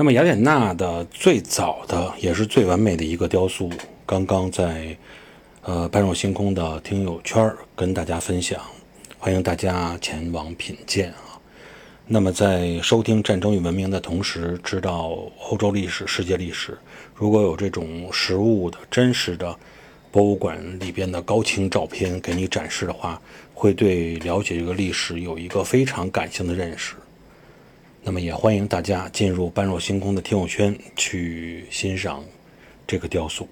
那么雅典娜的最早的也是最完美的一个雕塑，刚刚在呃般若星空的听友圈跟大家分享，欢迎大家前往品鉴啊。那么在收听《战争与文明》的同时，知道欧洲历史、世界历史，如果有这种实物的真实的博物馆里边的高清照片给你展示的话，会对了解这个历史有一个非常感性的认识。那么也欢迎大家进入般若星空的听友圈去欣赏这个雕塑。